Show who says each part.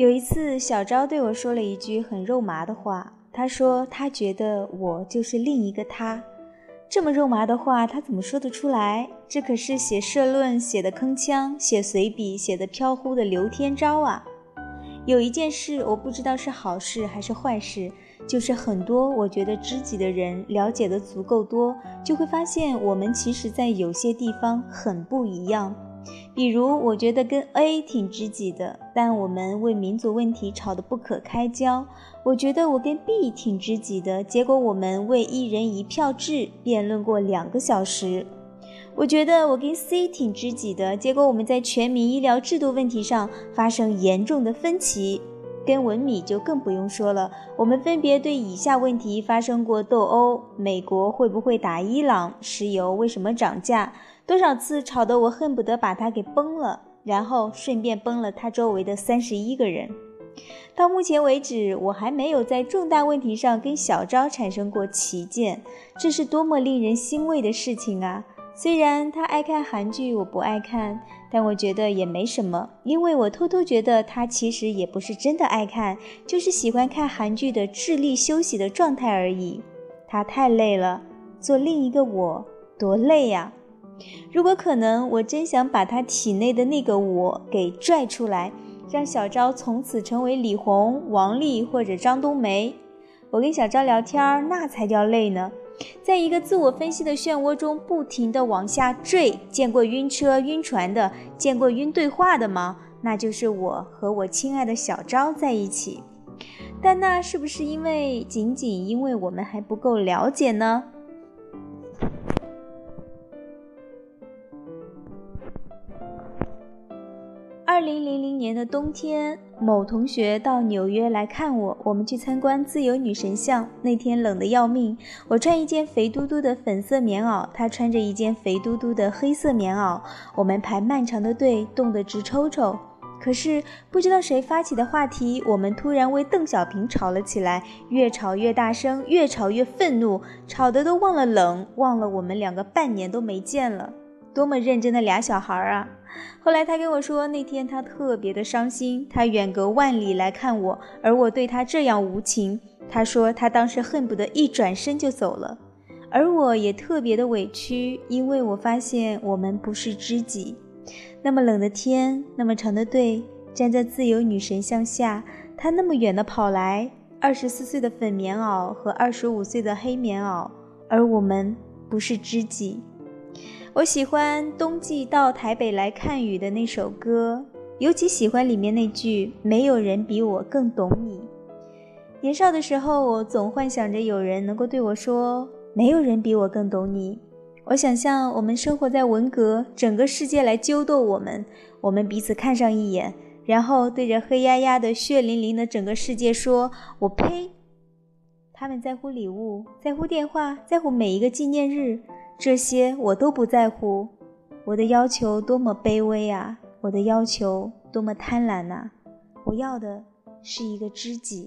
Speaker 1: 有一次，小昭对我说了一句很肉麻的话。他说：“他觉得我就是另一个他。”这么肉麻的话，他怎么说得出来？这可是写社论写的铿锵，写随笔写的飘忽的刘天昭啊！有一件事，我不知道是好事还是坏事，就是很多我觉得知己的人了解的足够多，就会发现我们其实在有些地方很不一样。比如，我觉得跟 A 挺知己的，但我们为民族问题吵得不可开交；我觉得我跟 B 挺知己的，结果我们为一人一票制辩论过两个小时；我觉得我跟 C 挺知己的，结果我们在全民医疗制度问题上发生严重的分歧；跟文米就更不用说了，我们分别对以下问题发生过斗殴：美国会不会打伊朗？石油为什么涨价？多少次吵得我恨不得把他给崩了，然后顺便崩了他周围的三十一个人。到目前为止，我还没有在重大问题上跟小昭产生过歧见，这是多么令人欣慰的事情啊！虽然他爱看韩剧，我不爱看，但我觉得也没什么，因为我偷偷觉得他其实也不是真的爱看，就是喜欢看韩剧的智力休息的状态而已。他太累了，做另一个我多累呀！如果可能，我真想把他体内的那个我给拽出来，让小昭从此成为李红、王丽或者张冬梅。我跟小昭聊天，那才叫累呢，在一个自我分析的漩涡中不停地往下坠。见过晕车、晕船的，见过晕对话的吗？那就是我和我亲爱的小昭在一起。但那是不是因为仅仅因为我们还不够了解呢？二零零零年的冬天，某同学到纽约来看我，我们去参观自由女神像。那天冷得要命，我穿一件肥嘟嘟的粉色棉袄，他穿着一件肥嘟嘟的黑色棉袄。我们排漫长的队，冻得直抽抽。可是不知道谁发起的话题，我们突然为邓小平吵了起来，越吵越大声，越吵越愤怒，吵得都忘了冷，忘了我们两个半年都没见了。多么认真的俩小孩啊！后来他跟我说，那天他特别的伤心，他远隔万里来看我，而我对他这样无情。他说他当时恨不得一转身就走了，而我也特别的委屈，因为我发现我们不是知己。那么冷的天，那么长的队，站在自由女神像下，他那么远的跑来，二十四岁的粉棉袄和二十五岁的黑棉袄，而我们不是知己。我喜欢冬季到台北来看雨的那首歌，尤其喜欢里面那句“没有人比我更懂你”。年少的时候，我总幻想着有人能够对我说“没有人比我更懂你”。我想象我们生活在文革，整个世界来揪斗我们，我们彼此看上一眼，然后对着黑压压的、血淋淋的整个世界说：“我呸！”他们在乎礼物，在乎电话，在乎每一个纪念日。这些我都不在乎，我的要求多么卑微啊！我的要求多么贪婪呐！我要的是一个知己。